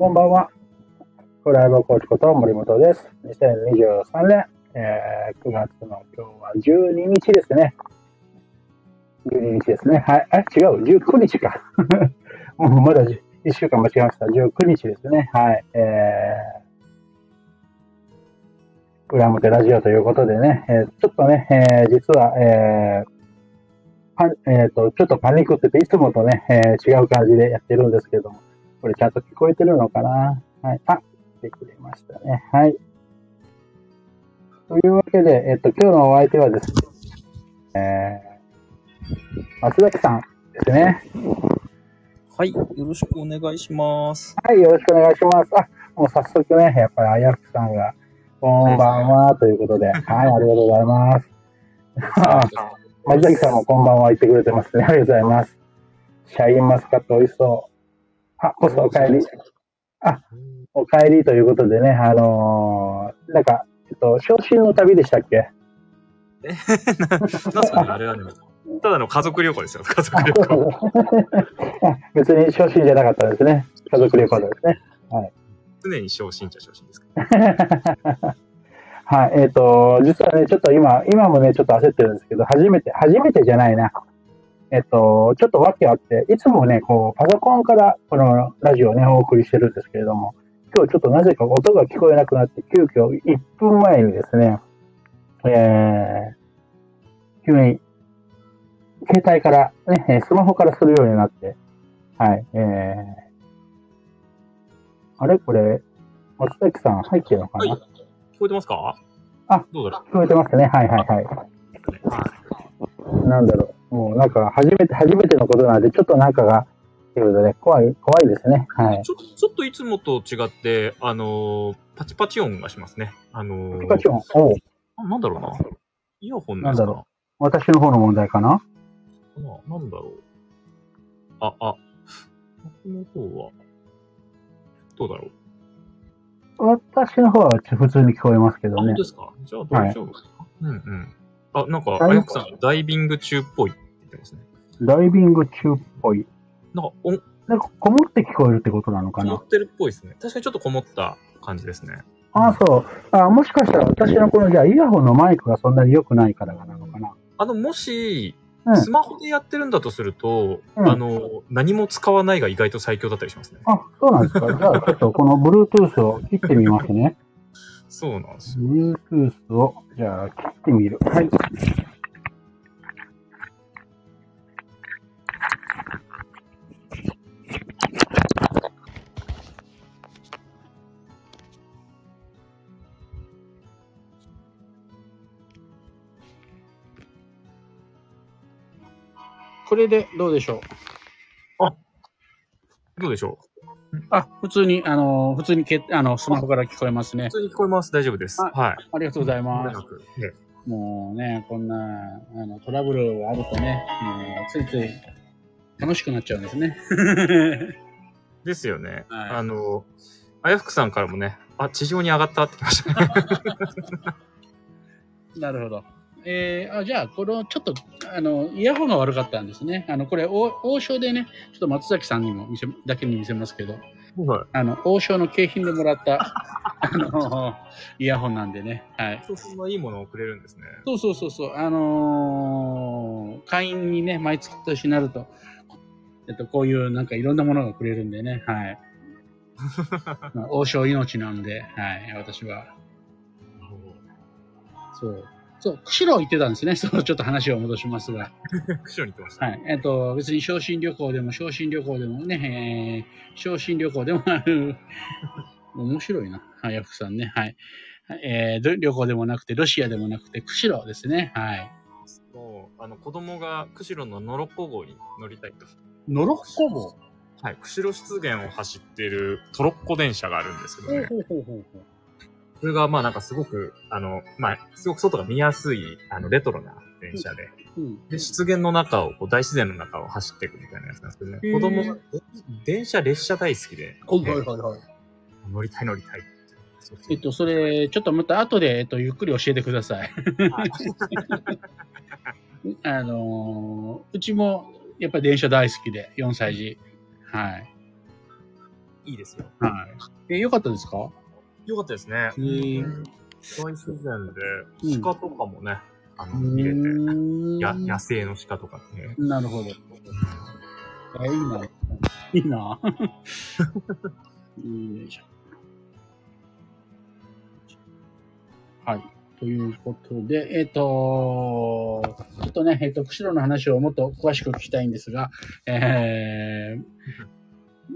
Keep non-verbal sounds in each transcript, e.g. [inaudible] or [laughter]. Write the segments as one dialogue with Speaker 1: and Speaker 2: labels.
Speaker 1: こんばんは。フライブコーチこと森本です。2023年、えー9月の今日は12日ですね。12日ですね。はい。あ、違う。19日か。[laughs] もうまだ1週間間違えました。19日ですね。はい。えー、裏表ラジオということでね、えーちょっとね、えー実は、えーパえっ、と、ちょっとパニックってて、いつもとね、えー違う感じでやってるんですけども、これちゃんと聞こえてるのかな？はい。あ、来てくれましたね。はい。というわけで、えっ、と、今日のお相手はですね、えー、松崎さんですね。
Speaker 2: はい、よろしくお願いします。
Speaker 1: はい、よろしくお願いします。あ、もう早速ね、やっぱりあやふくさんが、こんばんは、ということで、はい、ありがとうございます。あ [laughs] 松崎さんもこんばんは言ってくれてますね。ありがとうございます。シャインマスカット美味しそう。あ、コスお帰り。あ、お帰りということでね、あのーなんか、えっと、昇進の旅でしたっけ？
Speaker 2: なんすかね、あれはね、ただの家族旅行ですよ、家族
Speaker 1: あ
Speaker 2: 旅行。
Speaker 1: あ [laughs] 別に昇進じゃなかったですね。家族旅行ですね。
Speaker 2: 常に昇進者昇進ですから。[laughs]
Speaker 1: はい、えっ、と、実はね、ちょっと今、今もね、ちょっと焦ってるんですけど、初めて、初めてじゃないな。えっ、と、ちょっと訳あって、いつもね、こう、パソコンからこのラジオをね、お送りしてるんですけれども、今日ちょっとなぜか音が聞こえなくなって、急遽1分前にですね、えー、急に、携帯から、ね、えースマホからするようになって、はい、えー、あれ？これ、松崎さん入ってるのかな、
Speaker 2: はい聞こえてますか？
Speaker 1: あ、
Speaker 2: どうだろ
Speaker 1: 聞こえてますね。はいはいはい。なんだろう。もうなんか、初めて、初めてのことなんで、ちょっとなんかが、ということで、怖い、怖いですね。はい。
Speaker 2: うちょちょっといつもと違って、あのーパチパチ音がしますね。あのー
Speaker 1: ピカチュウン、お
Speaker 2: なんだろうな。イヤホン
Speaker 1: なんだろ私の方の問題かな？
Speaker 2: かななんだろう。あ、あ、僕の方は、どうだろう？
Speaker 1: 私の方は普通に聞こえますけど
Speaker 2: あ、本
Speaker 1: ね
Speaker 2: 当。ですか？じゃあ大丈夫ですか、うんうん。あ、なんか、
Speaker 1: はい
Speaker 2: あやくさん、ダイビング中っぽいって言ってますね。
Speaker 1: ダイビング中っぽい。
Speaker 2: なんか、音、
Speaker 1: なんか、こもって聞こえるってことなのかな？
Speaker 2: こもってるっぽいですね。確かにちょっとこもった感じですね。
Speaker 1: ああ、そう。あもしかしたら私のこの、じゃあ、イヤホンのマイクがそんなに良くないからなのかな？
Speaker 2: あの、もし、
Speaker 1: うん
Speaker 2: スマホでやってるんだとすると、
Speaker 1: うん
Speaker 2: あの、何も使わないが意外と最強だったりしますね。
Speaker 1: あ、そうなんですか？[laughs] じゃあ、ちょっとこの Bluetooth を切ってみますね。
Speaker 2: そうなんですよ。
Speaker 1: Bluetooth を、じゃあ、切ってみる。はい。これでどうでしょう？
Speaker 2: どうでしょう？
Speaker 1: あ、普通に、あの、普通にけ、あの、スマホから聞こえますね
Speaker 2: 普。通に聞こえます。大丈夫です。
Speaker 1: あ
Speaker 2: はい。
Speaker 1: ありがとうございます。
Speaker 2: ね
Speaker 1: もうね、こんな、あの、トラブルがあるとね、もう、ついつい楽しくなっちゃうんですね。[laughs]
Speaker 2: ですよね。
Speaker 1: はい
Speaker 2: あの、あやふくさんからもね、あ、地上に上がったってきましたね。[laughs]
Speaker 1: なるほど。えー、あ、じゃあ、この、ちょっと、あの、イヤホンが悪かったんですね。あの、これ、王王将でね、ちょっと松崎さんにも見せ、だけに見せますけど、
Speaker 2: はい。
Speaker 1: あの、王将の景品でもらった、[laughs] あの、イヤホンなんでね、はい。
Speaker 2: そう、そんないいものをくれるんですね。
Speaker 1: そうそうそうそう、あのー会員にね、毎月年になると、えっと、こういうなんかいろんなものがくれるんでね、はい。[laughs] まあ王将命なんで、はい、私は。そう。そう、釧路行ってたんですね。[laughs] そう、ちょっと話を戻しますが。[laughs]
Speaker 2: 釧路に行ってました。
Speaker 1: はい。えっと、別に昇進旅行でも、昇進旅行でもね、えー、昇進旅行でもある。[laughs] 面白いな。はい、ヤフさんね。はい。えーど旅行でもなくて、ロシアでもなくて、釧路ですね。はい。
Speaker 2: もう、あの、子供が釧路のノロッコ号に乗りたいと。
Speaker 1: ノロッコ号？
Speaker 2: はい。釧路湿原を走っているトロッコ電車があるんですけどね。
Speaker 1: ほうほうほうほう
Speaker 2: それが、まあなんかすごく、あの、まあ、すごく外が見やすい、あの、レトロな電車で。
Speaker 1: うん。
Speaker 2: で、湿原の中を、こう、大自然の中を走っていくみたいなやつなんですけどね。子供が、で電車、列車大好きで、
Speaker 1: はいはいはいはい。
Speaker 2: 乗りたい乗りたい
Speaker 1: えっと、それ、ちょっとまた後で、えっと、ゆっくり教えてください。あのーうちも、やっぱり電車大好きで、4歳児。はい。
Speaker 2: いいですよ。
Speaker 1: はい。え、よかったですか？
Speaker 2: よかったですね。
Speaker 1: へー
Speaker 2: 大自然
Speaker 1: うん
Speaker 2: で、鹿とかもね、あの、見れて、や野生の鹿とかね。
Speaker 1: なるほど。え、いいな。いいな。よ [laughs] いしょ。はい。ということで、えっ、と、ちょっとね、えっ、と、釧路の話をもっと詳しく聞きたいんですが、えー、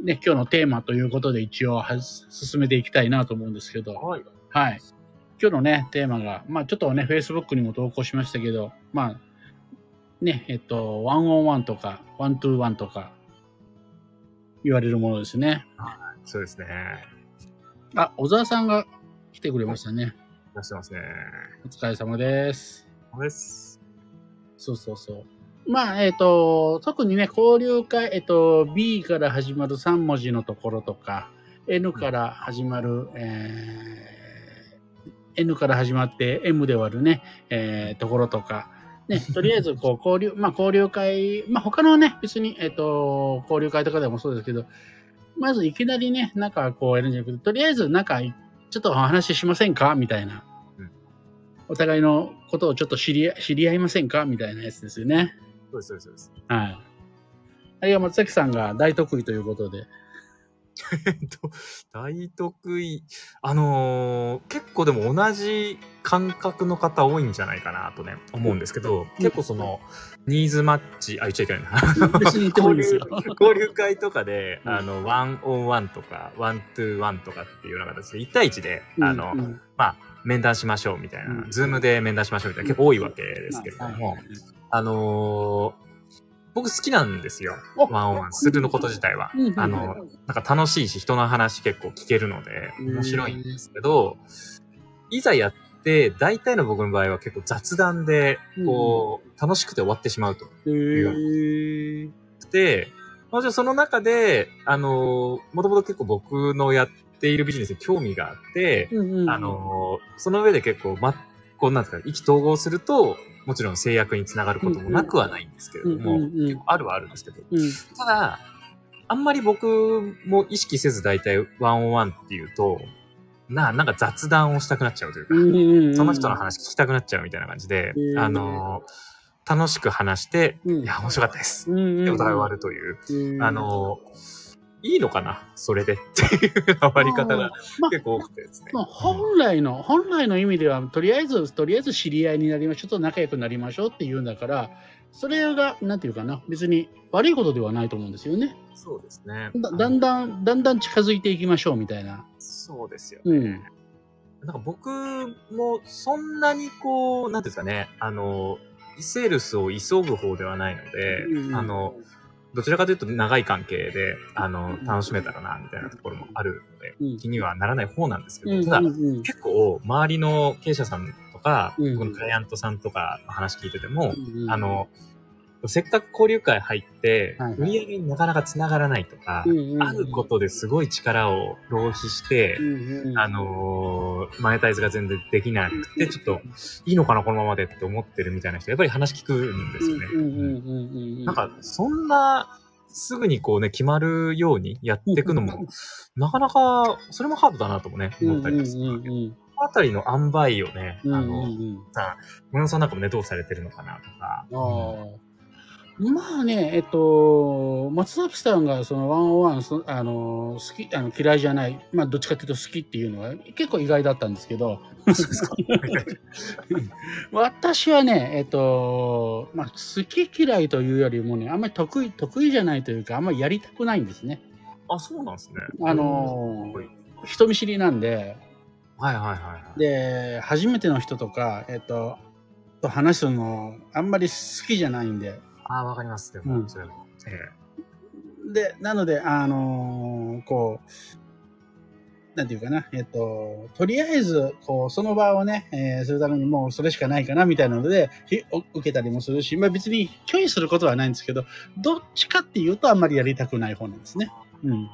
Speaker 1: ね、今日のテーマということで一応は進めていきたいなと思うんですけど、
Speaker 2: はい。
Speaker 1: はい。今日のね、テーマが、まあちょっとね、Facebook にも投稿しましたけど、まあ、ね、えっと、ワンオンワンとか、ワントゥーワンとか、言われるものですね。
Speaker 2: そうですね。
Speaker 1: あ、小沢さんが来てくれましたね。
Speaker 2: いらっしゃいますね。
Speaker 1: お疲れ様です。
Speaker 2: です。
Speaker 1: そうそうそう。まあ、えっ、と、特にね、交流会、えっ、と、B から始まる3文字のところとか、N から始まる、えー N から始まって M で割るね、えーところとか、ね、[laughs] とりあえず、こう、交流、まあ、交流会、まあ、他のね、別に、えっ、と、交流会とかでもそうですけど、まずいきなりね、なんかこうやるんじゃなくて、とりあえず、なんか、ちょっとお話ししませんか？みたいな。
Speaker 2: うん
Speaker 1: お互いのことをちょっと知り知り合いませんか？みたいなやつですよね。
Speaker 2: そうです、そうです。
Speaker 1: はい。あれが松崎さんが大得意ということで。[laughs]
Speaker 2: えっと、大得意。あのー結構でも同じ感覚の方多いんじゃないかなとね、思うんですけど、結構その、ニーズマッチ、あ、言っちゃいけないな。
Speaker 1: 別に言ってもいいですよ。[laughs]
Speaker 2: 交流会とかで、
Speaker 1: うん
Speaker 2: あの、ワンオンワンとか、ワントゥーワンとかっていうような形で、1対1で、あの、
Speaker 1: うんうん
Speaker 2: まあ、面談しましょうみたいな、
Speaker 1: うん
Speaker 2: Zoom で面談しましょうみたいな、結構多いわけですけれども、あのー僕好きなんですよ。
Speaker 1: お
Speaker 2: one on one するのこと自体は。あの、なんか楽しいし、人の話結構聞けるので、
Speaker 1: うん
Speaker 2: 面白いんですけど、いざやって、大体の僕の場合は結構雑談で、こう、楽しくて終わってしまうと。
Speaker 1: へー
Speaker 2: で、まあ、じゃあその中で、あの、もともと結構僕のやっているビジネスに興味があって、あの、その上で結構、ま、こうなんですか、意気投合すると、もちろん制約につながることもなくはないんですけれども、
Speaker 1: うんうんうん
Speaker 2: あるはあるんですけど、
Speaker 1: うん。
Speaker 2: ただ、あんまり僕も意識せず大体ワンオンワンっていうと、な、なんか雑談をしたくなっちゃうというか、
Speaker 1: うんうんうん
Speaker 2: その人の話聞きたくなっちゃうみたいな感じで、
Speaker 1: うん
Speaker 2: あの、楽しく話して、
Speaker 1: うん。
Speaker 2: いや、面白かったです。
Speaker 1: うんうんうん。
Speaker 2: で、お互い終わるという、
Speaker 1: うん。
Speaker 2: あの、いいのかな？それでっていう終わり方が
Speaker 1: まあ
Speaker 2: 結構多くてですね。
Speaker 1: まあ、本来の、本来の意味では、とりあえず、とりあえず知り合いになりましょう、ちょっと仲良くなりましょうっていうんだから、それが、なんていうかな、別に悪いことではないと思うんですよね。
Speaker 2: そうですね。
Speaker 1: だだんだん、だんだん近づいていきましょうみたいな。
Speaker 2: そうですよ。
Speaker 1: うん。
Speaker 2: なんか僕もそんなにこう、なんていうんですかね、あの、セールスを急ぐ方ではないので、
Speaker 1: うん
Speaker 2: あの、どちらかというと長い関係で、あの
Speaker 1: う、ん。
Speaker 2: 楽しめたらな、みたいなところもあるので、
Speaker 1: うん。
Speaker 2: 気にはならない方なんですけど、
Speaker 1: うん。
Speaker 2: ただ、結構、周りの経営者さんとか、
Speaker 1: うん
Speaker 2: 僕のクライアントさんとかの話聞いてても、
Speaker 1: うん。
Speaker 2: あの、せっかく交流会入って
Speaker 1: はいはい、
Speaker 2: 売り上げになかなか繋がらないとか、
Speaker 1: うんうんうん。
Speaker 2: あることですごい力を浪費して、
Speaker 1: うんうん。うん
Speaker 2: あのーマネタイズが全然できなくて、ちょっと、いいのかな、このままでって思ってるみたいな人、やっぱり話聞くんですよね。なんか、そんな、すぐにこうね、決まるようにやっていくのも、なかなか、それもハードだなともね、思ったりでする。
Speaker 1: うん。うんうんうん
Speaker 2: このあたりの塩梅をね、あ
Speaker 1: うんうん
Speaker 2: の、
Speaker 1: うん。
Speaker 2: さ、森野さんなんかもね、どうされてるのかなとか。
Speaker 1: まあね、えっと、松崎さんがそのワンオワン、そあの、好き、あの、嫌いじゃない、まあ、どっちかっていうと好きっていうのは結構意外だったんですけど、[laughs] 私はね、えっと、まあ、好き嫌いというよりもね、あんまり得意、得意じゃないというか、あんまりやりたくないんですね。
Speaker 2: あ、そうなんですね。
Speaker 1: あの
Speaker 2: はい
Speaker 1: 人見知りなんで、
Speaker 2: はいはいはいはい。
Speaker 1: で、初めての人とか、えっと、と話すの、あんまり好きじゃないんで、
Speaker 2: あー、わかります。でも、
Speaker 1: うん
Speaker 2: それはえ
Speaker 1: で、なので、あのーこう、なんていうかな、えっと、とりあえず、こう、その場をね、えーするためにもうそれしかないかな、みたいなので、受けたりもするし、まあ別に拒否することはないんですけど、どっちかっていうとあんまりやりたくない方なんですね。うん。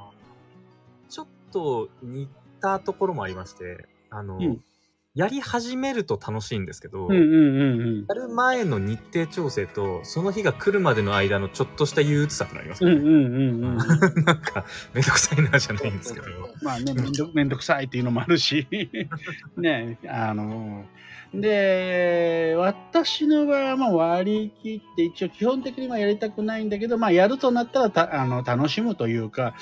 Speaker 2: ちょっと似たところもありまして、あの、
Speaker 1: うん
Speaker 2: やり始めると楽しいんですけど、
Speaker 1: うんうんうんうん。
Speaker 2: やる前の日程調整と、その日が来るまでの間のちょっとした憂鬱さとなりますよね。
Speaker 1: うんうんうんうん。[laughs]
Speaker 2: なんか、めんどくさいなじゃないんですけど。[laughs]
Speaker 1: まあね、めんどめんどくさいっていうのもあるし、[laughs] ね、あの、で、私の場合はまあ割り切って、一応基本的にはやりたくないんだけど、まあやるとなったらたあの楽しむというか、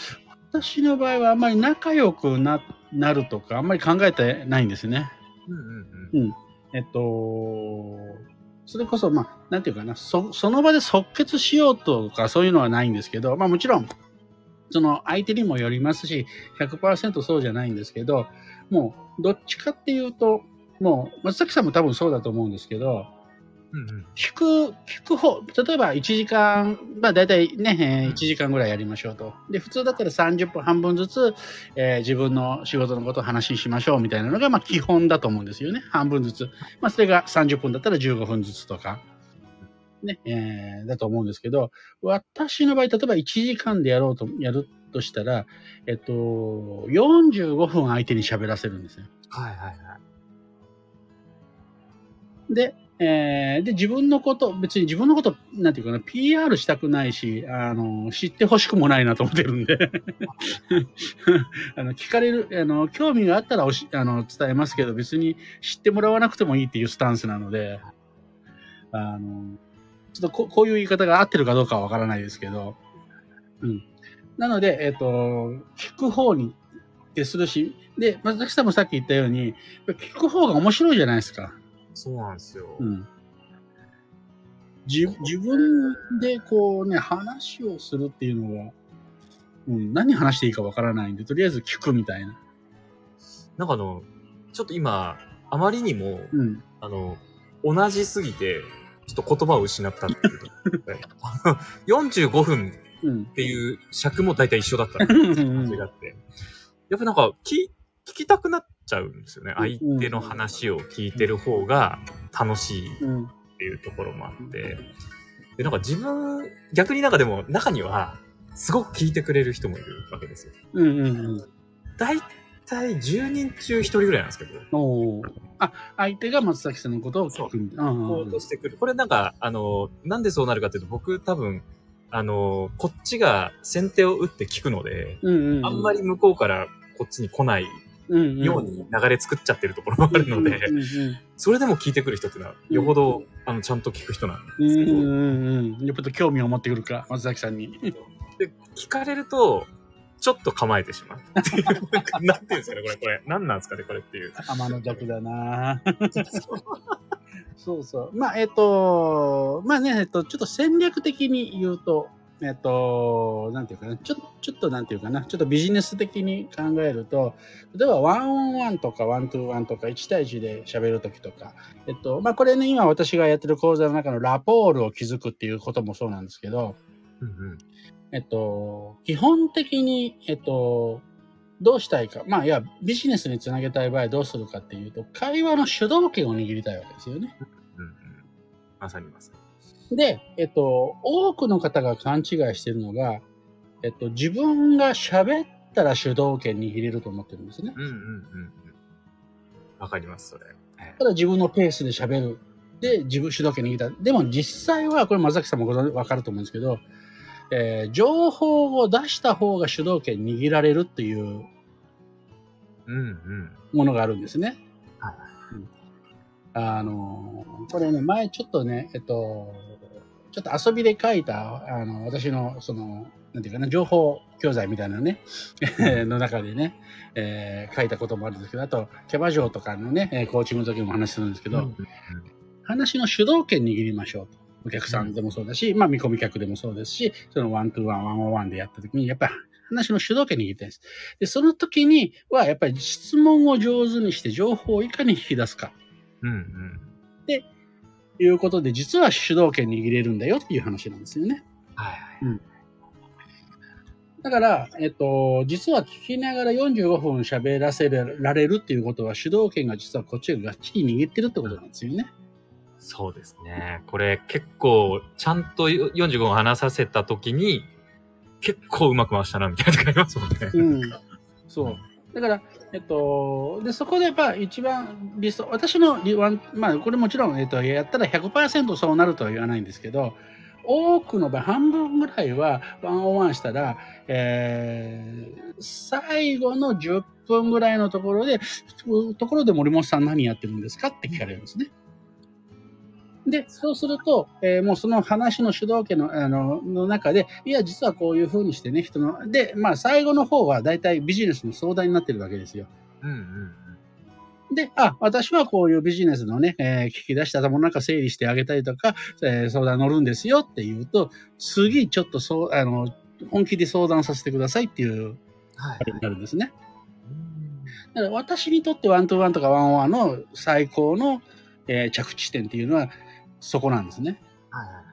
Speaker 1: 私の場合はあんまり仲良くななるとか、あんまり考えてないんですね。
Speaker 2: うんうんうん。
Speaker 1: うんえっと、それこそ、まあ、なんていうかな、そその場で即決しようとかそういうのはないんですけど、まあもちろん、その相手にもよりますし、100%そうじゃないんですけど、もう、どっちかっていうと、もう、松崎さんも多分そうだと思うんですけど、聞く、聞く方、例えば1時間、まあ大体ね、えー1時間ぐらいやりましょうと。で、普通だったら30分半分ずつ、えー自分の仕事のことを話しましょうみたいなのが、まあ基本だと思うんですよね。半分ずつ。まあそれが30分だったら15分ずつとか、ね、えーだと思うんですけど、私の場合、例えば1時間でやろうと、やるとしたら、えっと、45分相手に喋らせるんですよ。
Speaker 2: はいはいはい。
Speaker 1: で、えーで、自分のこと、別に自分のこと、なんていうかな、PR したくないし、あの、知ってほしくもないなと思ってるんで、[laughs] あの、聞かれる、あの、興味があったらおし、あの、伝えますけど、別に知ってもらわなくてもいいっていうスタンスなので、あの、ちょっとここういう言い方が合ってるかどうかはわからないですけど、うん。なので、えっ、と、聞く方に徹するし、で、松崎さんもさっき言ったように、聞く方が面白いじゃないですか。
Speaker 2: そうなんですよ。
Speaker 1: うん。自自分でこうね、話をするっていうのは、うん、何話していいかわからないんで、とりあえず聞くみたいな。
Speaker 2: なんかあの、ちょっと今、あまりにも、
Speaker 1: うん。
Speaker 2: あの、同じすぎて、ちょっと言葉を失ったっていうところであの45分
Speaker 1: うん
Speaker 2: っ。ていう尺も大体一緒だった
Speaker 1: うんうん
Speaker 2: 感じがあって。やっぱなんか、聞、聞きたくなっちゃうんですよね。相手の話を聞いてる方が楽しい
Speaker 1: うん。
Speaker 2: っていうところもあって。で、なんか自分、逆になんかでも中には、すごく聞いてくれる人もいるわけですよ。
Speaker 1: うん。うん。
Speaker 2: 大体10人中1人ぐらいなんですけど。
Speaker 1: あ、相手が松崎さんのことを聞くみたいな。うん
Speaker 2: こ
Speaker 1: う
Speaker 2: としてくる。これなんか、あの、なんでそうなるかっていうと、僕多分、あの、こっちが先手を打って聞くので、
Speaker 1: うんうん。
Speaker 2: あんまり向こうからこっちに来ない
Speaker 1: り
Speaker 2: ように流れ作っちゃってるところもあるので、それでも聞いてくる人っていうのは、よほど、あの、ちゃんと聞く人なん
Speaker 1: うん。
Speaker 2: ですけど、
Speaker 1: うんうんうん。やっぱり興味を持ってくるか、松崎さんに。
Speaker 2: で、聞かれると、ちょっと構えてしまう。っていうなんかなんていうんですかね、これ、これ。何なんですかね、これっていう。
Speaker 1: 天の弱だな [laughs] そうそう。まあ、えっ、と、まあね、えっと、ちょっと戦略的に言うと、えっと、なんていうかな、ちょちょっとなんていうかな、ちょっとビジネス的に考えると、例えばワンオンワンとかワントゥーワンとか1対1で喋るときとか、えっと、まあこれね、今私がやってる講座の中のラポールを築くっていうこともそうなんですけど、
Speaker 2: うんうん。
Speaker 1: えっと、基本的に、えっと、どうしたいか。まあ、いや、ビジネスにつなげたい場合どうするかっていうと、会話の主導権を握りたいわけですよね。
Speaker 2: うんうん。まさにまさに。
Speaker 1: で、えっと、多くの方が勘違いしてるのが、えっと、自分が喋ったら主導権握れると思ってるんですね。
Speaker 2: うんうんうんうん。わかります、それ。え
Speaker 1: ただ自分のペースで喋る。で、自分主導権握った。でも実際は、これ松崎さんもご存わかると思うんですけど、えー情報を出した方が主導権握られるっていう
Speaker 2: うんうん。
Speaker 1: ものがあるんですね。
Speaker 2: はい
Speaker 1: うんあの、これね、前ちょっとね、えっと、ちょっと遊びで書いた、あの、私の、その、なんていうかな、情報教材みたいなね、[laughs] の中でね、えー書いたこともあるんですけど、あと、キャバ嬢とかのね、えーコーチングの時も話するんですけど、話の主導権握りましょうと。お客さんでもそうだし、まあ見込み客でもそうですし、その one to one、one on one でやった時に、やっぱり話の主導権握りたいです。で、その時には、やっぱり質問を上手にして情報をいかに引き出すか。
Speaker 2: うんうん。
Speaker 1: ということで、実は主導権握れるんだよっていう話なんですよね。
Speaker 2: はいはい。
Speaker 1: だから、えっと、実は聞きながら45分喋らせられるっていうことは、主導権が実はこっちががっちり握ってるってことなんですよね。
Speaker 2: そうですね。これ結構、ちゃんと45分話させたときに、結構うまく回したな、みたいなとこありますもんね。
Speaker 1: うん。そう。だから、えっと、で、そこでやっぱ一番理想、私の理、まあ、これもちろん、えっと、やったら100%そうなるとは言わないんですけど、多くの場合、半分ぐらいはワンオンワンしたら、えー、最後の10分ぐらいのところで、ところで森本さん何やってるんですかって聞かれるんですね。で、そうすると、えーもうその話の主導権のあのの中で、いや、実はこういうふうにしてね、人の、で、まあ、最後の方は大体ビジネスの相談になってるわけですよ。
Speaker 2: うんうん
Speaker 1: で、あ、私はこういうビジネスのね、えー聞き出したものなんか整理してあげたりとか、えー相談乗るんですよって言うと、次ちょっとそう、あの、本気で相談させてくださいっていう、
Speaker 2: はい
Speaker 1: あれになるんですね。
Speaker 2: うん
Speaker 1: だから私にとってワントゥワンとかワンオンワンの最高の、えー着地点っていうのはそこなんですね。
Speaker 2: はいはい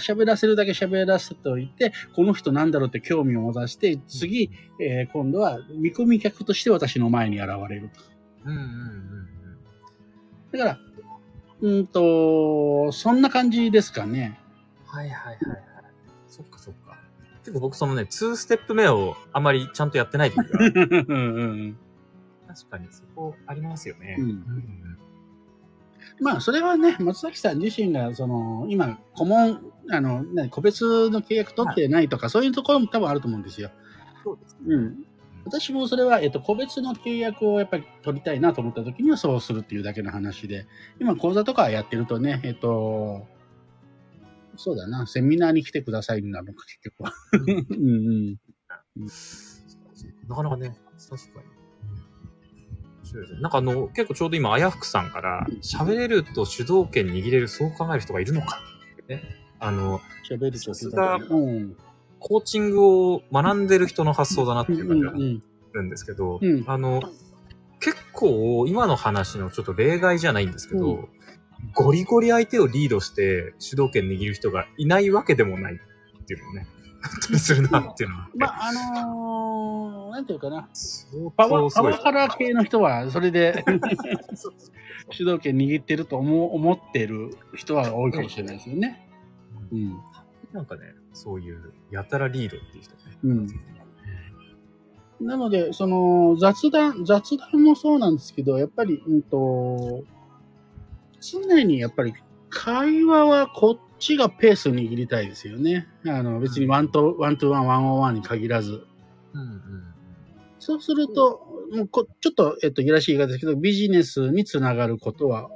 Speaker 1: 喋らせるだけ喋らせておいて、この人なんだろうって興味を持たせて、次、えー今度は見込み客として私の前に現れると。
Speaker 2: うんうんうん
Speaker 1: だから、うんと、そんな感じですかね。
Speaker 2: はいはいはいはい。そっかそっか。結構僕そのね、2ステップ目をあまりちゃんとやってない時が、
Speaker 1: うんうん
Speaker 2: 確かにそこありますよね。
Speaker 1: うん
Speaker 2: うん
Speaker 1: まあ、それはね、松崎さん自身が、その、今、顧問、あの、ね、個別の契約取ってないとか、そういうところも多分あると思うんですよ。
Speaker 2: そうですね。
Speaker 1: うん。私もそれは、えっと、個別の契約をやっぱり取りたいなと思った時にはそうするっていうだけの話で、今講座とかやってるとね、えっと、そうだな、セミナーに来てくださいになるのか、結局は。[laughs] うんうん。
Speaker 2: なかなかね、確かに。面白いですね。なんかあの、結構ちょうど今、あやふくさんから、喋れると主導権握れる、そう考える人がいるのかね。あの、
Speaker 1: 喋ると
Speaker 2: さすが
Speaker 1: うん。
Speaker 2: コーチングを学んでる人の発想だなって
Speaker 1: うん
Speaker 2: いう感じがす
Speaker 1: うん
Speaker 2: るんですけど、
Speaker 1: うん
Speaker 2: あの、結構今の話のちょっと例外じゃないんですけど、
Speaker 1: うん
Speaker 2: ゴリゴリ相手をリードして主導権握る人がいないわけでもないっていうのをね、あったりするなっていうのは。
Speaker 1: まあ、あのーなんていうかな。
Speaker 2: 相
Speaker 1: パワパワ。ハラ系の人は、それで [laughs] 主導権握ってると思う思ってる人は多いかもしれないですよね。うん。
Speaker 2: なんかね、そういう、やたらリードっていう人ね。
Speaker 1: うん。なので、その、雑談、雑談もそうなんですけど、やっぱり、うんと、常にやっぱり、会話はこっちがペース握りたいですよね。あの、別に one to、one to one、one on one に限らず。
Speaker 2: うんうん
Speaker 1: そうすると、もうこちょっと、えっと、いやらしい言い方ですけど、ビジネスにつながることは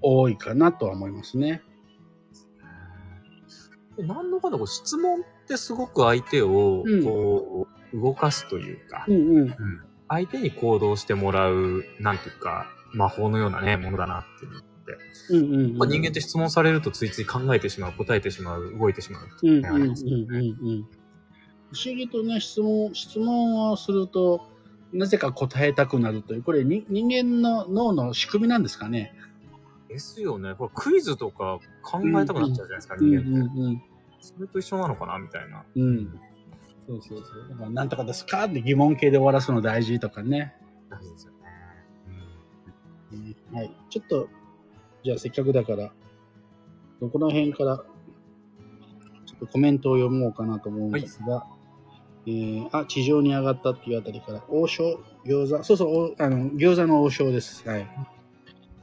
Speaker 1: 多いかなとは思いますね。
Speaker 2: うん。何のかのこう質問ってすごく相手を
Speaker 1: うん、
Speaker 2: こう、動かすというか、
Speaker 1: うんうん。
Speaker 2: うん相手に行動してもらう、なんていうか、魔法のようなね、ものだなっていう。
Speaker 1: うんうん、うん。
Speaker 2: まあ人間って質問されるとついつい考えてしまう、答えてしまう、動いてしまうって
Speaker 1: うん
Speaker 2: いううんね。
Speaker 1: うんうんうん。不思議とね、質問、質問をすると、なぜか答えたくなるという、これに人間の脳の仕組みなんですかね？
Speaker 2: ですよね。これクイズとか考えたくなっちゃうじゃないですか、
Speaker 1: うんう
Speaker 2: 人間って。
Speaker 1: んうん。
Speaker 2: それと一緒なのかな？みたいな。
Speaker 1: うん。そうそうそう。だから、なんとかですかって疑問形で終わらすの大事とかね。
Speaker 2: 大事ですよね。
Speaker 1: うんはい。ちょっと、じゃあせっかくだから、どこの辺から、ちょっとコメントを読もうかなと思うんですが、えー、あ、地上に上がったっていうあたりから、王将、餃子、そうそう、おあの、餃子の王将です。はい。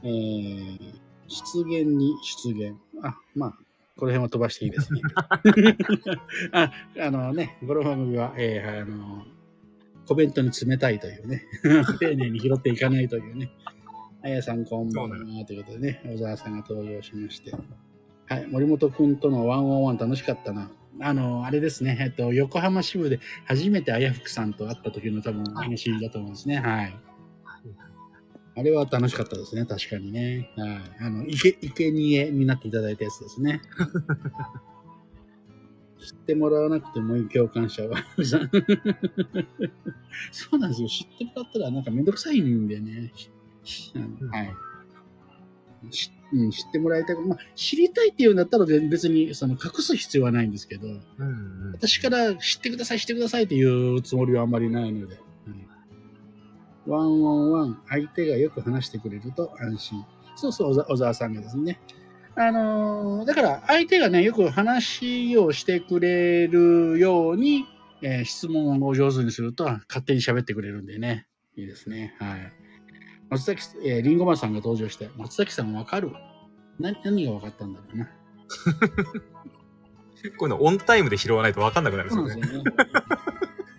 Speaker 1: えー、出現に出現。あ、まあ、この辺は飛ばしていいですね。[laughs] あ、あのね、この番組は、えー、あの、コメントに冷たいというね、[laughs] [laughs] 丁寧に拾っていかないというね。あやさんこんばんはということでね、小沢さんが登場しまして。はい、森本くんとのワンオンワン楽しかったな。あの、あれですね、えっと、横浜支部で初めてあやふくさんと会った時の多分話だと思うんですね。はい。
Speaker 2: はい
Speaker 1: あれは楽しかったですね、確かにね。はい。あの、いけ、いけにえになっていただいたやつですね。[laughs] 知ってもらわなくてもいい共感者は。[laughs] そうなんですよ。知ってもらったらなんかめんどくさいんでね。うんはい。しうん、知ってもらいたい。まあ、知りたいっていうんだったら別にその隠す必要はないんですけど、
Speaker 2: うんうん。
Speaker 1: 私から知ってください、知ってくださいっていうつもりはあんまりないので。はいワンオンワン、相手がよく話してくれると安心。そうそう、小沢小沢さんがですね。あのーだから相手がね、よく話をしてくれるように、えー質問を上手にすると勝手に喋ってくれるんでね。いいですね。はい。松崎、えー、リンゴマンさんが登場して、松崎さんわかるな何が分かったんだろうな。[laughs]
Speaker 2: こういうのオンタイムで拾わないと分かんなくなるんですよね。
Speaker 1: よね。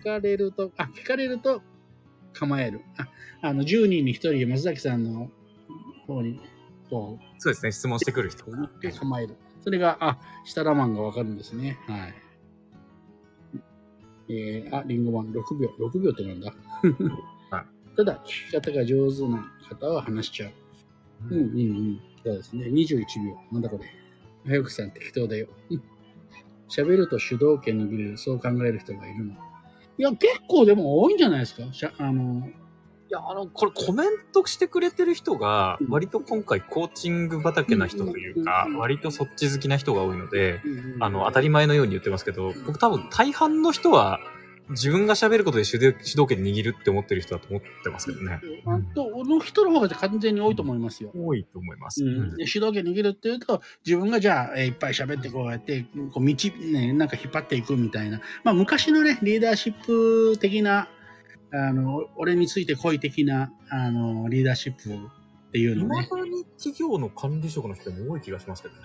Speaker 1: 聞かれると、あ、聞かれると構える。あ、あの、10人に1人、松崎さんの方に、こ
Speaker 2: そうですね、質問してくる人
Speaker 1: 構える。それが、あ、シタラマンがわかるんですね。はい。えー、あ、リンゴマン、6秒。6秒ってなんだ？
Speaker 2: はい
Speaker 1: ただ、聞き方が上手な方は話しちゃう。うんうんうん。そうですね。21秒。なんだこれ。早くさん適当だよ。うん喋ると主導権握れる。そう考える人がいるの。いや、結構でも多いんじゃないですかしゃあの、
Speaker 2: いや、あの、これコメントしてくれてる人が
Speaker 1: うん、
Speaker 2: 割と今回コーチング畑な人というか割とそっち好きな人が多いので、あの、当た
Speaker 1: り
Speaker 2: り前のように言ってますけど、僕多分大半の人は、自分が喋ることで主導権握るって思ってる人だと思ってますけどね。
Speaker 1: あと、の人の方が完全に多いと思いますよ。
Speaker 2: 多いと思います。
Speaker 1: うん、で主導権握るっていうと自分がじゃあ、えーいっぱい喋ってこうやってこう道、ね、なんか引っ張っていくみたいな、まあ、昔のねリーダーシップ的なあの俺について来い的なあのリーダーシップっていうのね
Speaker 2: 今だに企業の管理職の人も多い気がしますけどね。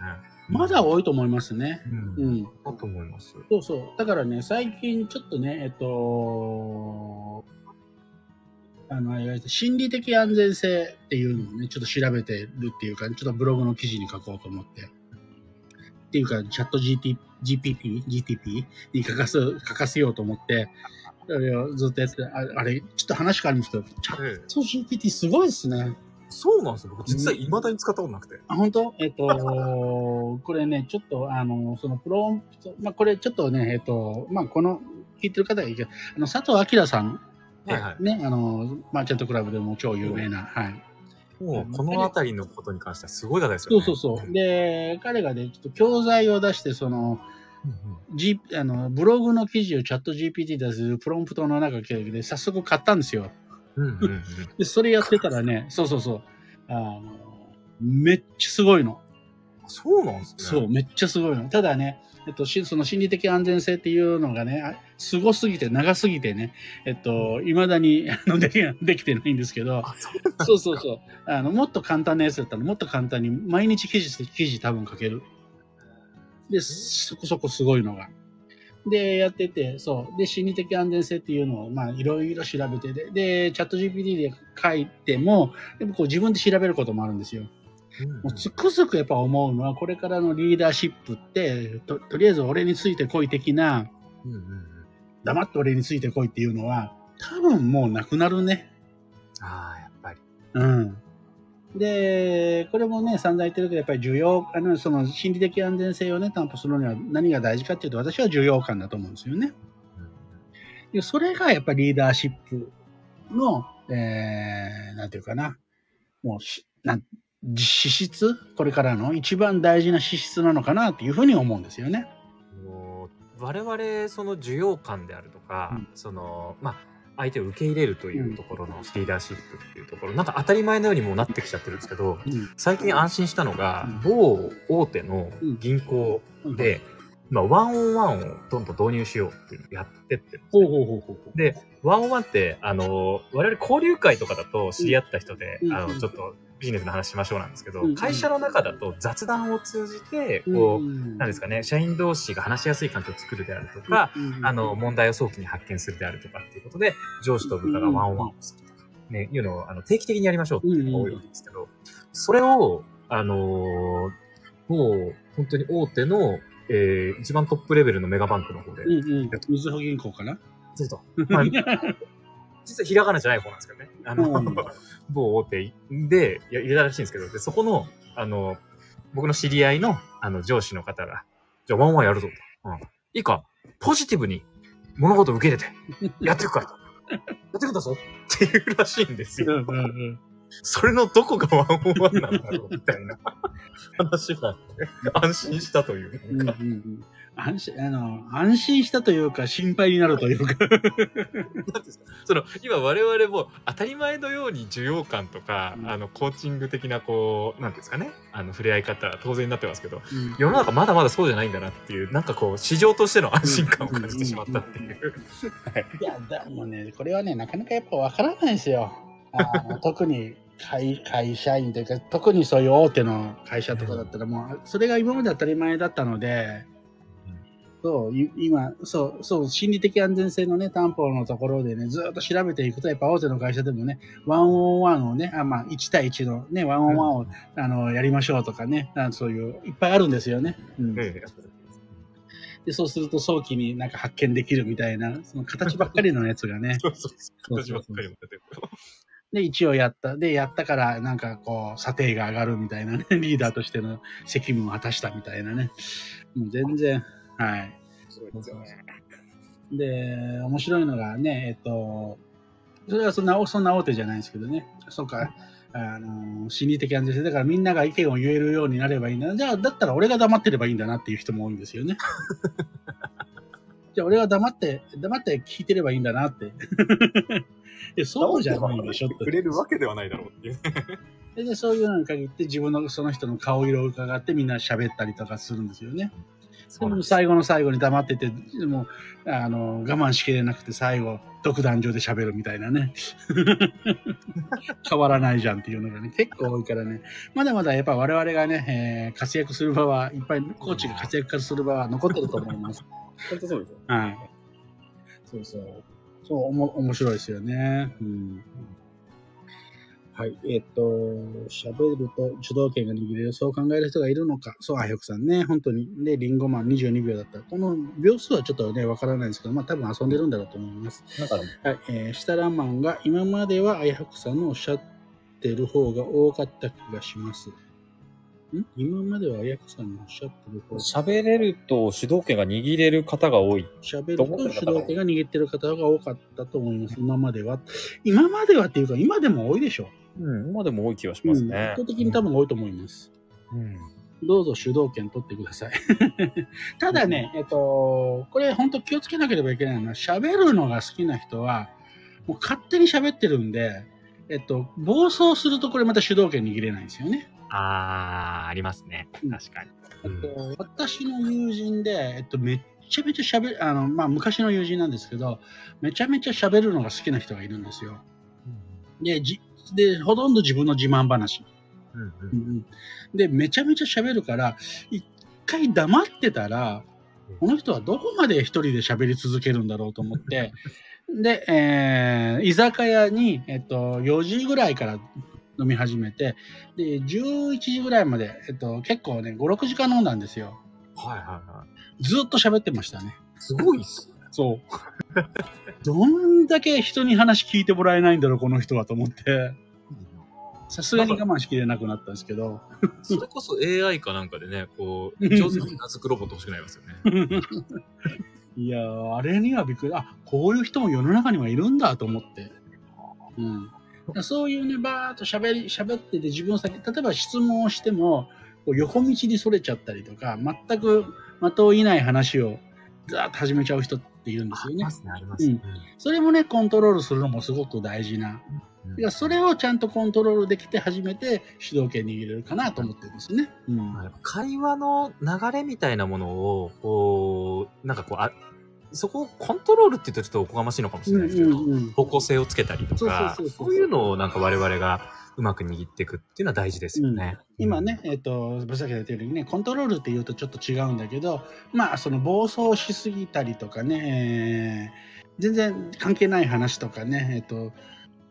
Speaker 1: まだ多いと思いますね。
Speaker 2: う。
Speaker 1: うんん、
Speaker 2: だと思います。
Speaker 1: そうそうだからね最近ちょっとねえっとあのいわゆる心理的安全性っていうのをねちょっと調べてるっていうかちょっとブログの記事に書こうと思ってっていうかチャット GT GPT、GTP に書かす、書かせようと思って、それをずっとやってて、ああれ、ちょっと話変わるんですけど、チャッ
Speaker 2: ええ
Speaker 1: ト GPT すごいですね。
Speaker 2: そうなんですよ。僕実は未だに使ったことなくて。
Speaker 1: あ、本当？えっ、と、[laughs] これね、ちょっと、あの、そのプロンプト、まあ、これちょっとね、えっ、と、まあ、この、聞いてる方がいいけど、あの、佐藤明さん、
Speaker 2: はいはい
Speaker 1: ね、あの、マーチャントクラブでも超有名な、はい。
Speaker 2: もう、このあたりのことに関してはすごい方ですよ
Speaker 1: そう
Speaker 2: ね。
Speaker 1: そうそう。で、彼がね、ちょっと教材を出して、その。G、あの、ブログの記事をチャット GPT 出すプロンプトの中で早速買ったんですよ。
Speaker 2: うんうんうん。
Speaker 1: で、それやってたらね、そうそうそう。あの、めっちゃすごいの。
Speaker 2: そうなんですね。
Speaker 1: そう、めっちゃすごいの。ただね、えっと、しその心理的安全性っていうのがね、あすごすぎて、長すぎてね、えっと、未だにあの [laughs] できできてないんですけど、
Speaker 2: あ、そう
Speaker 1: そうそうそう。あの、もっと簡単なやつだったら、もっと簡単に、毎日記事、記事多分書ける。で、そこそこすごいのが。で、やってて、そう。で、心理的安全性っていうのを、まあ、いろいろ調べてで、で、チャット GPT で書いても、でもこう自分で調べることもあるんですよ。もうつくづくやっぱ思うのは、これからのリーダーシップって、ととりあえず俺についてこい的な、
Speaker 2: うんうんうん。
Speaker 1: 黙って俺についてこいっていうのは、多分もうなくなるね。
Speaker 2: ああ、やっぱり。
Speaker 1: うん。で、これもね、散々言ってるけど、やっぱり需要、あの、その心理的安全性をね、担保するには何が大事かっていうと、私は需要感だと思うんですよね。でそれがやっぱりリーダーシップの、えー、なんていうかな、もうし、なん、資質？これからの？一番大事な資質なのかなっていうふうに思うんですよね。
Speaker 2: もう我々その需要感であるとか、
Speaker 1: うん。
Speaker 2: そのまあ相手を受け入れるというところのリーダーシップっていうところ、なんか当たり前のようにもうなってきちゃってるんですけど
Speaker 1: うん。
Speaker 2: 最近安心したのが、
Speaker 1: うん。
Speaker 2: 某大手の銀行で、まあ、ワンオンワンをどんどん導入しようっていうのをやってって
Speaker 1: ほうほうほうほう。
Speaker 2: で、ワンオンワンって、あの、我々交流会とかだと知り合った人で、
Speaker 1: うん
Speaker 2: あの、
Speaker 1: うん
Speaker 2: ちょっとビジネスの話しましょうなんですけど、
Speaker 1: うん
Speaker 2: 会社の中だと雑談を通じて、こう、
Speaker 1: ん
Speaker 2: なんですかね、社員同士が話しやすい環境を作るであるとか、
Speaker 1: うん
Speaker 2: あの、問題を早期に発見するであるとかっていうことで、上司と部下がワンオンワンをするとか、ね、いうのを、あの、定期的にやりましょうっていうのが多いんですけど、それを、あのーもう、本当に大手の、えー、一番トップレベルのメガバンクの方で、
Speaker 1: うんうん。みずほ銀行かな？
Speaker 2: ずっと、まあ、[laughs] 実はひらがなじゃない方なんですけどね。あの、
Speaker 1: うん
Speaker 2: 某大手でや入れたらしいんですけど、で、そこの、あの、僕の知り合いの、あの、上司の方が、じゃあワンワンやるぞと。うん。いいか、ポジティブに物事を受け入れて、やっていくからと。やっていくんだぞっていうらしいんですよ。
Speaker 1: うんうん
Speaker 2: それのどこがワンオンワンなんだろうみたいな [laughs] 話があって、安心したという。
Speaker 1: うんうんうん安心、あの、安心したというか、心配になるというか。
Speaker 2: なんていうんですかその、今我々も当たり前のように需要感とか、
Speaker 1: うん
Speaker 2: あの、コーチング的な、こう、なんですかね、あの、触れ合い方は当然になってますけど、
Speaker 1: うん
Speaker 2: 世の中まだまだそうじゃないんだなっていう、なんかこう、市場としての安心感を感じてしまったっていう。
Speaker 1: いや、でもね、これはね、なかなかやっぱわからないですよ。特に会会社員というか、特にそういう大手の会社とかだったら、もう、それが今まで当たり前だったので、そう、い今、そう、そう、心理的安全性のね、担保のところでね、ずっと調べていくと、やっぱ大手の会社でもね、ワンオンワンをね、あまあ、1対1のね、ワンオンワンを、あの、やりましょうとかね、あそういう、いっぱいあるんですよね。うん。
Speaker 2: ええ
Speaker 1: で、そうすると早期になんか発見できるみたいな、その形ばっかりのやつがね。[laughs]
Speaker 2: そうそう
Speaker 1: そう
Speaker 2: 形ばっかりも出てくる。
Speaker 1: で、一応やった。で、やったから、なんかこう、査定が上がるみたいなね、[laughs] リーダーとしての責務を果たしたみたいなね。もう全然、はい。
Speaker 2: そうですよね。
Speaker 1: で、面白いのがね、えっと、それはそんな、そんな大手じゃないんですけどね。そうか、あの、心理的安全性。だからみんなが意見を言えるようになればいいんだ。じゃあ、だったら俺が黙ってればいいんだなっていう人も多いんですよね。[laughs] じゃあ俺は黙って、黙って聞いてればいいんだなって。[laughs] そうじゃないでしょって。
Speaker 2: くれるわけではないだろうっていう。[laughs]
Speaker 1: ででそういうのに限って自分のその人の顔色を伺ってみんな喋ったりとかするんですよね。でも最後の最後に黙ってて、でもあの我慢しきれなくて最後、独壇場で喋るみたいなね。[laughs] 変わらないじゃんっていうのがね、結構多いからね。まだまだやっぱ我々がね、えー活躍する場はいっぱい、コーチが活躍する場は残ってると思います。[laughs]
Speaker 2: 本当そうですよ。
Speaker 1: はい。そうそう。そう、おも、面白いですよね。うん。はい。えっ、と、喋ると主導権が握れる、そう考える人がいるのか。そう、あひょくさんね、本当に。で、リンゴマン22秒だった。この秒数はちょっとね、わからないんですけど、まあ多分遊んでるんだろうと思います。
Speaker 2: なんか、
Speaker 1: はい。えー、シタラマンが今まではあやふくさんのおっしゃってる方が多かった気がします。ん？今まではあやふくさんのおっしゃってる方が。
Speaker 3: 喋れると主導権が握れる方が多い。
Speaker 1: 喋ると主導権が握ってる方が多かったと思います。今までは。今まではっていうか、今でも多いでしょ
Speaker 3: うん、今でも多い気がし
Speaker 1: う。
Speaker 3: ます
Speaker 1: うん圧
Speaker 3: ね。
Speaker 1: 倒的に多分多いと思います。
Speaker 3: うん。
Speaker 1: どうぞ主導権取ってください。[laughs] ただね、えっと、これ本当気をつけなければいけないのは、喋るのが好きな人は、もう勝手に喋ってるんで、えっと、暴走するとこれまた主導権握れないんですよね。
Speaker 2: あー、ありますね。
Speaker 1: うん
Speaker 2: 確かに。
Speaker 1: えっと、私の友人で、えっと、めっちゃめちゃ喋る、あの、まあ、昔の友人なんですけど、めちゃめちゃ喋るのが好きな人がいるんですよ。で、じ、で、ほとんど自分の自慢話。
Speaker 2: うんうん
Speaker 1: うんで、めちゃめちゃ喋るから、一回黙ってたら、この人はどこまで一人で喋り続けるんだろうと思って、[laughs] で、えー居酒屋に、えっと、4時ぐらいから飲み始めて、で、11時ぐらいまで、えっと、結構ね、5、6時間飲んだんですよ。
Speaker 2: はいはいはい。
Speaker 1: ずっと喋ってましたね。
Speaker 2: すごいっすね。
Speaker 1: そう。[laughs] どんだけ人に話聞いてもらえないんだろう、この人はと思って、さすがに我慢しきれなくなったんですけど、
Speaker 2: それこそ AI かなんかでね、こう、
Speaker 1: うん
Speaker 2: 上手にくロボット欲しくなりますよね。[laughs]
Speaker 1: いやー、あれにはびっくり。あ、こういう人も世の中にはいるんだと思って。うん。そういうね、バーっと喋り、喋ってて自分先、例えば質問をしても、こう横道にそれちゃったりとか、全く的をいない話をザーッと始めちゃう人っているんですよね
Speaker 2: ありま。すね、ありますね。
Speaker 1: それもね、コントロールするのもすごく大事な。いや、それをちゃんとコントロールできて初めて主導権握れるかなと思ってるんですね。うん。
Speaker 2: 会話の流れみたいなものを、こう、なんかこう、あそこをコントロールって言うとちょっとおこがましいのかもしれないですけど、
Speaker 1: うんうんうん
Speaker 2: 方向性をつけたりとか、
Speaker 1: そう
Speaker 2: いうのをなんか我々がうまく握っていくっていうのは大事ですよね。
Speaker 1: 今ね、えっ、と、ぶさけ言ったようにね、コントロールって言うとちょっと違うんだけど、まあ、その暴走しすぎたりとかね、えー全然関係ない話とかね、えっ、と、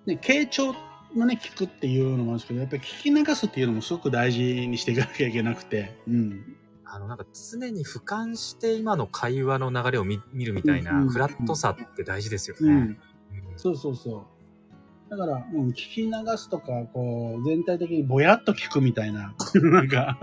Speaker 1: ね、傾聴のね、聞くっていうのもあるんですけど、やっぱり聞き流すっていうのもすごく大事にしていかなきゃいけなくて、うん。
Speaker 2: あの、なんか常に俯瞰して今の会話の流れを見見るみたいな
Speaker 1: うん
Speaker 2: フラットさって大事ですよね。
Speaker 1: うん。そうそうそう。だから、うん、聞き流すとか、こう、全体的にぼやっと聞くみたいな、[laughs] なんか、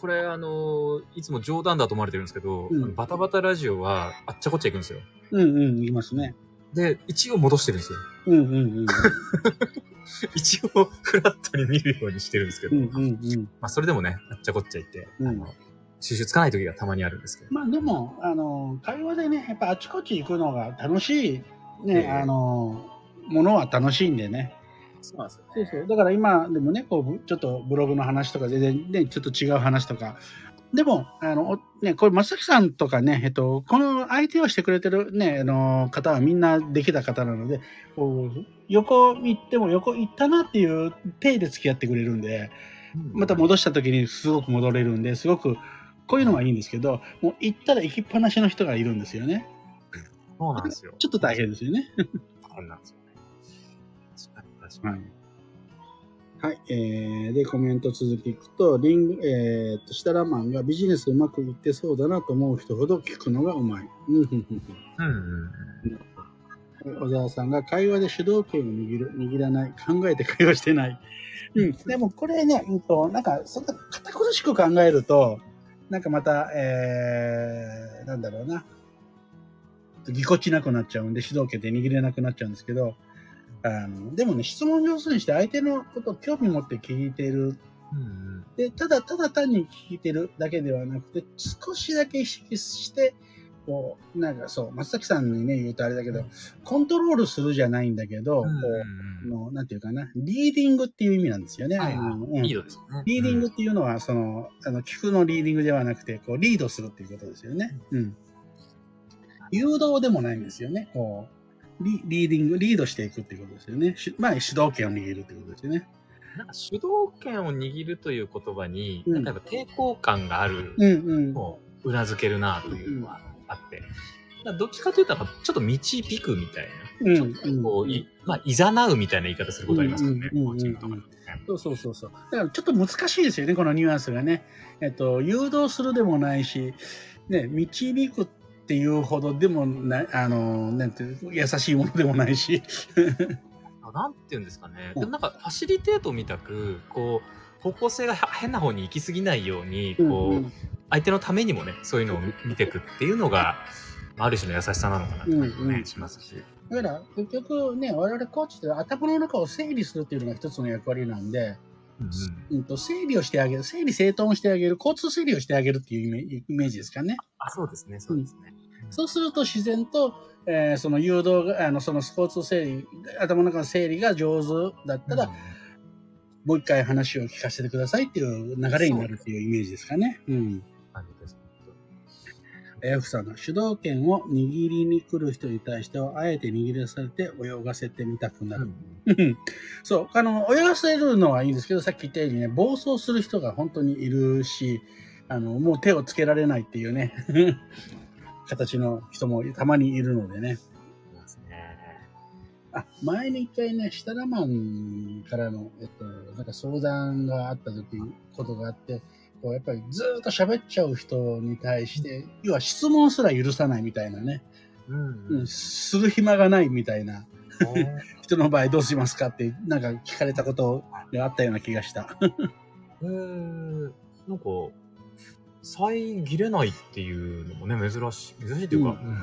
Speaker 2: これあのいつも冗談だと思われてるんですけど、
Speaker 1: うん
Speaker 2: バタバタラジオはあっちゃこっちゃ行くんですよ。
Speaker 1: うんうん、言いますね。
Speaker 2: で、一応戻してるんですよ。
Speaker 1: うんうんうん。[laughs] [laughs]
Speaker 2: 一応、フラットに見るようにしてるんですけど、
Speaker 1: うんうんうん。
Speaker 2: まあ、それでもね、あっちゃこっちゃ言って、
Speaker 1: うん
Speaker 2: あの、収集つかない時がたまにあるんですけど。
Speaker 1: まあでも、あの、会話でね、やっぱあちこち行くのが楽しい、ね、
Speaker 2: ええ
Speaker 1: あの、ものは楽しいんでね。
Speaker 2: そうなんですよ
Speaker 1: そうそう。だから今でもね、こう、ちょっとブログの話とか全然ね、ちょっと違う話とか。でも、あの、おね、これ、松崎さんとかね、えっと、この相手をしてくれてるね、あの、方はみんなできた方なので、横行っても横行ったなっていう体で付き合ってくれるんで、また戻した時にすごく戻れるんで、すごく、こういうのはいいんですけど、もう行ったら行きっぱなしの人がいるんですよね。
Speaker 2: そうなんですよ。
Speaker 1: ちょっと大変ですよね。
Speaker 2: そうなんですよね。確かに確かに。
Speaker 1: はい。はい。えー、で、コメント続きいくと、リング、えー、と、シタラマンがビジネスうまくいってそうだなと思う人ほど聞くのがうまい。うん。小沢さんが会話で主導権を握る、握らない、考えて会話してない。うん。でもこれね、うんと、なんか、そんな堅苦しく考えると、なんかまた、えー、なんだろうな。ぎこちなくなっちゃうんで、主導権で握れなくなっちゃうんですけど、あの、でもね、質問上手にして相手のことを興味持って聞いてる。
Speaker 2: うん。うん
Speaker 1: で、ただただ単に聞いてるだけではなくて、少しだけ意識して、こう、なんかそう、松崎さんにね、言うとあれだけど、コントロールするじゃないんだけど、こ
Speaker 2: うん
Speaker 1: う、の、なんていうかな、リーディングっていう意味なんですよね。
Speaker 2: はい
Speaker 1: あのうん
Speaker 2: リードですよね。
Speaker 1: リーディングっていうのは、その、あの、聞くのリーディングではなくて、こう、リードするっていうことですよね。うん。誘導でもないんですよね。こう、リリーディング、リードしていくっていうことですよね。しまあ、主導権を握るっていうことですよね。
Speaker 2: なんか主導権を握るという言葉に、
Speaker 1: うん
Speaker 2: なんかやっぱ抵抗感がある
Speaker 1: うんうん。
Speaker 2: のをうなずけるなというのはあって、だからどっちかというと、ちょっと導くみたいな。
Speaker 1: うん
Speaker 2: ちょっとこう、いまあ、いざなうみたいな言い方することありますよね、
Speaker 1: うんうん
Speaker 2: コーチングとかね。
Speaker 1: そうそうそうそう。だからちょっと難しいですよね、このニュアンスがね。えっと、誘導するでもないし、ね、導くっていうほどでもない、あの、なんていう、優しいものでもないし。[laughs]
Speaker 2: なんて言うんですかね。
Speaker 1: うん
Speaker 2: でもなんか、ファシリテートみたく、こう、方向性が変な方に行き過ぎないように、こう、
Speaker 1: うんうん
Speaker 2: 相手のためにもね、そういうのを見見ていくっていうのが、まあある種の優しさなのかなという気もね、
Speaker 1: うんうん
Speaker 2: しますし。
Speaker 1: だから、結局ね、我々コーチって頭の中を整理するっていうのが一つの役割なんで、
Speaker 2: うんうん
Speaker 1: うん、と整理をしてあげる、整理整頓してあげる、交通整理をしてあげるっていうイメージですかね。
Speaker 2: あ、そうですね、そうですね。
Speaker 1: そうすると自然と、えーその誘導が、あの、その交通整理、頭の中の整理が上手だったら、
Speaker 2: うん
Speaker 1: もう一回話を聞かせてくださいっていう流れになるっていうイメージですかね。うん。
Speaker 2: 感じです。
Speaker 1: F さんが主導権を握りに来る人に対しては、あえて握らされて泳がせてみたくなる。うん [laughs] そう、あの、泳がせるのはいいんですけど、さっき言ったようにね、暴走する人が本当にいるし、あの、もう手をつけられないっていうね、[laughs] 形の人もたまにいるのでね。あ、前に一回ね、シタラマンからの、えっと、なんか相談があった時、ことがあって、こうやっぱりずーっと喋っちゃう人に対して、要は質問すら許さないみたいなね、
Speaker 2: うん
Speaker 1: うん、する暇がないみたいな [laughs] 人の場合どうしますかって、なんか聞かれたことがあったような気がした。
Speaker 2: えー、なんか、遮れないっていうのもね、珍しい。珍しいっていうか、
Speaker 1: う
Speaker 2: うん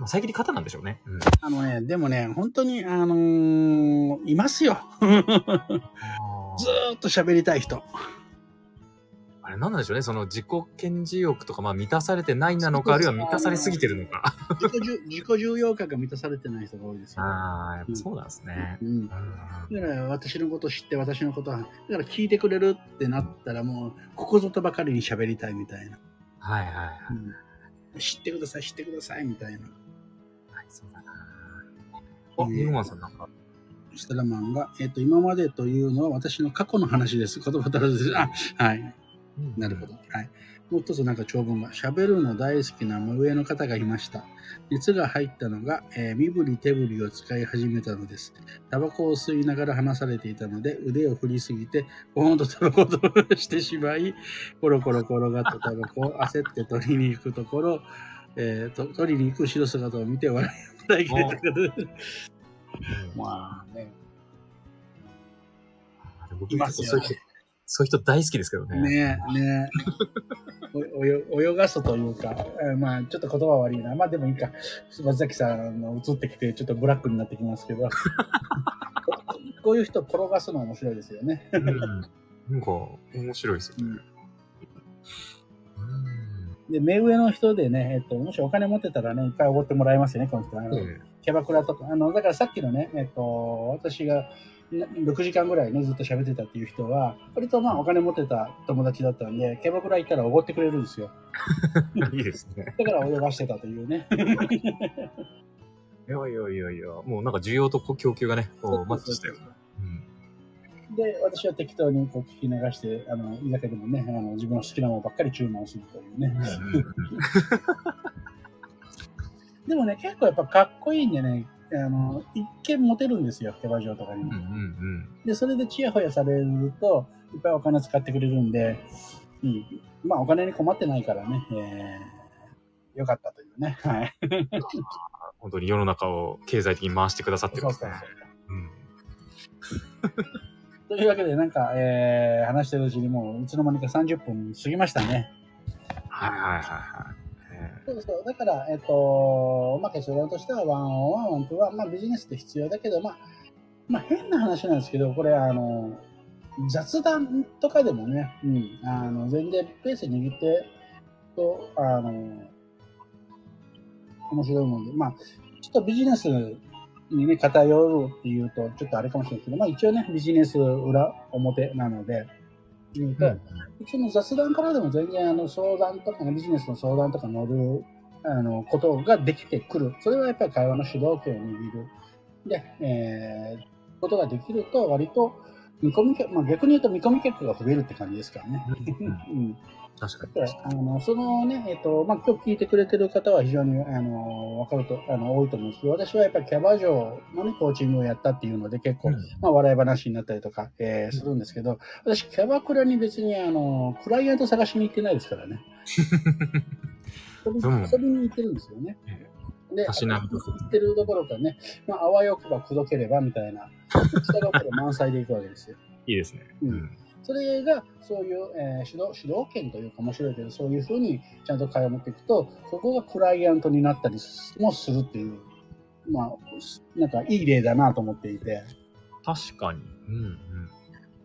Speaker 2: まあ、遮り方なんでしょうね。うん、
Speaker 1: あのね、でもね、本当に、あのーいますよ。[laughs] ずっと喋りたい人。
Speaker 2: あれ、なんなんでしょうね。その自己顕示欲とか、まあ、満たされてないなのか、あるいは満たされすぎてるのか。
Speaker 1: 自己重自己重要感が満たされてない人が多いですよ。
Speaker 2: ああ、やっぱそうなんですね。
Speaker 1: うん
Speaker 2: うん
Speaker 1: だから私のこと知って私のことは、だから聞いてくれるってなったらもう、ここぞとばかりに喋りたいみたいな。
Speaker 2: はいはいはい。
Speaker 1: 知ってください、知ってくださいみたいな。
Speaker 2: はい、そうだな。あ、
Speaker 1: うん
Speaker 2: ニグマンさんなんか。
Speaker 1: スタラマンが、えっ、と、今までというのは私の過去の話です。言葉足らずです。あ、はい。なるほど。はい。もう一つなんか長文が、喋るの大好きな上の方がいました。熱が入ったのが、えー身振り手振りを使い始めたのです。タバコを吸いながら話されていたので、腕を振りすぎて、ポーンとタバコを取してしまい、コロコロ転がったタバコを焦って取りに行くところ、えーと取りに行く後ろ姿を見て笑い切れた方です。まあね。いますよ
Speaker 2: そういう人、そういう人大好きですけどね。
Speaker 1: ねえ、ねえ。お泳泳がすというか、えーまあ、ちょっと言葉悪いな。まあでもいいか。松崎さんの映ってきて、ちょっとブラックになってきますけど。[laughs] こういう人転がすの面白いですよね。
Speaker 2: うん。なんか、面白いですよね。
Speaker 1: で、目上の人でね、えっと、もしお金持ってたらね、いっぱいおごってもらえますよね、この人は。あの
Speaker 2: うん。
Speaker 1: キャバクラとか、あの、だからさっきのね、えっと、私がな6時間ぐらいね、ずっと喋ってたっていう人は、割とまあお金持ってた友達だったんで、キャバクラ行ったらおごってくれるんですよ。[laughs]
Speaker 2: いいですね。
Speaker 1: だから泳がしてたというね。[laughs]
Speaker 2: いやいやいやいや、もうなんか需要と供給がね、こう、マッチしたよ。うん。
Speaker 1: で、私は適当にこう聞き流して、あの、居酒屋でもね、あの自分の好きなものばっかり注文するというね。[laughs] でもね、結構やっぱかっこいいんでね、あの、一見モテるんですよ、キャバ嬢とかにも。
Speaker 2: うんうんうん。
Speaker 1: で、それでチヤホヤされると、いっぱいお金使ってくれるんで、うん。まあ、お金に困ってないからね、えー、よかったというね。はい。
Speaker 2: 本当に世の中を経済的に回してくださってる。
Speaker 1: というわけで、なんか、えー、話してるうちにもう、いつの間にか30分過ぎましたね。
Speaker 2: はいはいはいはい。
Speaker 1: そうそう。だから、えっ、と、まあ、結論としては、 one on one、one to は、まあ、ビジネスって必要だけど、まあ、まあ、変な話なんですけど、これ、あの、雑談とかでもね、うん、あの、全然ペース握って、と、あの、面白いもんで、まあ、ちょっとビジネスにね、偏るっていうと、ちょっとあれかもしれないけど、まあ、一応ね、ビジネス裏表なので、う
Speaker 2: ん
Speaker 1: 普通の雑談からでも全然あの相談とかね、ビジネスの相談とか乗るあのことができてくる。それはやっぱり会話の主導権を握る。で、えー、ことができると割と見込み客、まあ逆に言うと見込み客が増えるって感じですからね。
Speaker 2: うん [laughs]
Speaker 1: うん。
Speaker 2: 確かに。
Speaker 1: で、あの、そのね、えっと、まあ、今日聞いてくれてる方は非常に、あの、わかると、あの、多いと思うんですけど、私はやっぱりキャバ嬢のね、コーチングをやったっていうので結構、
Speaker 2: うん
Speaker 1: まあ、笑い話になったりとか、えーするんですけど、私、キャバクラに別に、あの、クライアント探しに行ってないですからね。[laughs] 遊びに行ってるんですよね。で、
Speaker 2: たしなみと
Speaker 1: 行ってるどころかね、まあ、あわよくば口説ければみたいな、下心満載で行くわけですよ。
Speaker 2: いいですね。
Speaker 1: うんそれが、そういう、えー主導、主導権というか面白いけど、そういうふうにちゃんと会話を持っていくと、そこがクライアントになったりもするっていう、まあ、なんかいい例だなと思っていて、
Speaker 2: 確かに。うんうん。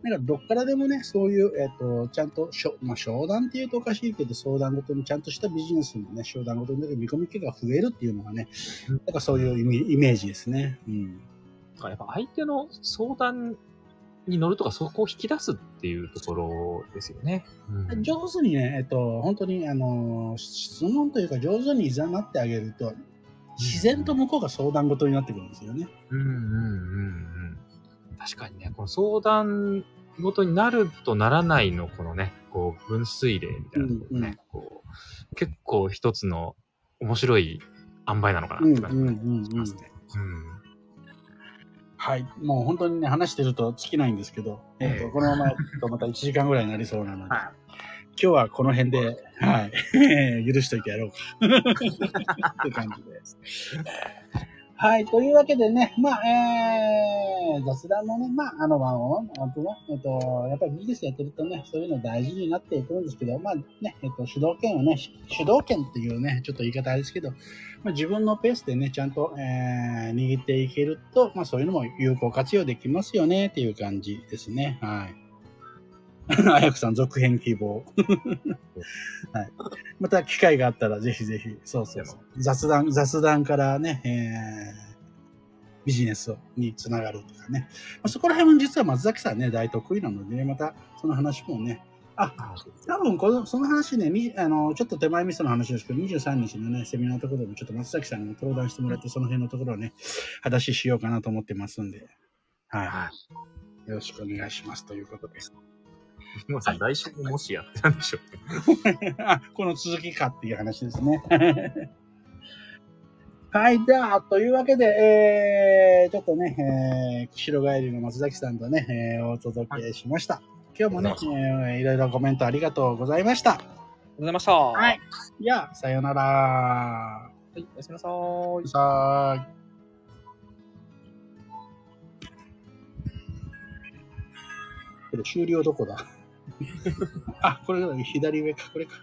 Speaker 1: なんかどっからでもね、そういう、えっ、と、ちゃんとしょ、まあ、商談っていうとおかしいけど、相談ごとにちゃんとしたビジネスのね、商談ごとに見込み手が増えるっていうのがね、
Speaker 2: うん
Speaker 1: なんかそういうイメージですね。うん。
Speaker 2: だからやっぱ相手の相談に乗るとか、そこを引き出すっていうところですよね。うん
Speaker 1: 上手にね、えっと、本当に、あの、質問というか上手に誘ってあげると、自然と向こうが相談事になってくるんですよね。
Speaker 2: うんうんうんうん。確かにね、この相談ごとになるとならないの、このね、こう、分水嶺みたいなところね、こう、結構一つの面白い塩梅なのかなって感じがしますね。うん。
Speaker 1: はい。もう本当にね、話してると尽きないんですけど、えっと、
Speaker 2: ええ
Speaker 1: このままとまた1時間ぐらいになりそうなので、
Speaker 2: は
Speaker 1: 今日はこの辺で、はい、[laughs] 許しといてやろうか。[laughs] って感じです。はい。というわけでね、まあ、えー、雑談もね、まあ、あの、まあ、本当ね、えっと、やっぱりビジネスやってるとね、そういうの大事になっていくんですけど、まあね、えっと、主導権をね、主導権っていうね、ちょっと言い方あれですけど、まあ、自分のペースでね、ちゃんと、えー、握っていけると、まあ、そういうのも有効活用できますよね、っていう感じですね。はい。[laughs] あやくさん、続編希望。[laughs] はい。また機会があったら、ぜひぜひ、そうそうそう。雑談、雑談からね、えー、ビジネスにつながるとかね。まあ、そこら辺も実は松崎さんね、大得意なので、ね、またその話もね、あ、多分この、その話ね、にあの、ちょっと手前味噌の話ですけど、23日のね、セミナーのところでもちょっと松崎さんにも登壇してもらって、その辺のところをね、話ししようかなと思ってますんで、はい。
Speaker 2: はい。
Speaker 1: よろしくお願いしますということです。
Speaker 2: もうさん、来週ももしやってたんでしょう [laughs]
Speaker 1: この続きかっていう話ですね。[laughs] はい、じゃあ、というわけで、えー、ちょっとね、えー、釧路帰りの松崎さんとね、えー、お届けしました。今日もね、えー、いろいろコメントありがとうございました。
Speaker 3: ありがとうございました。は
Speaker 1: はい。じゃあ、さようなら。
Speaker 3: い。おやすみなさーい。
Speaker 1: さーい。これ終了どこだ？あ、これが左上か、これか。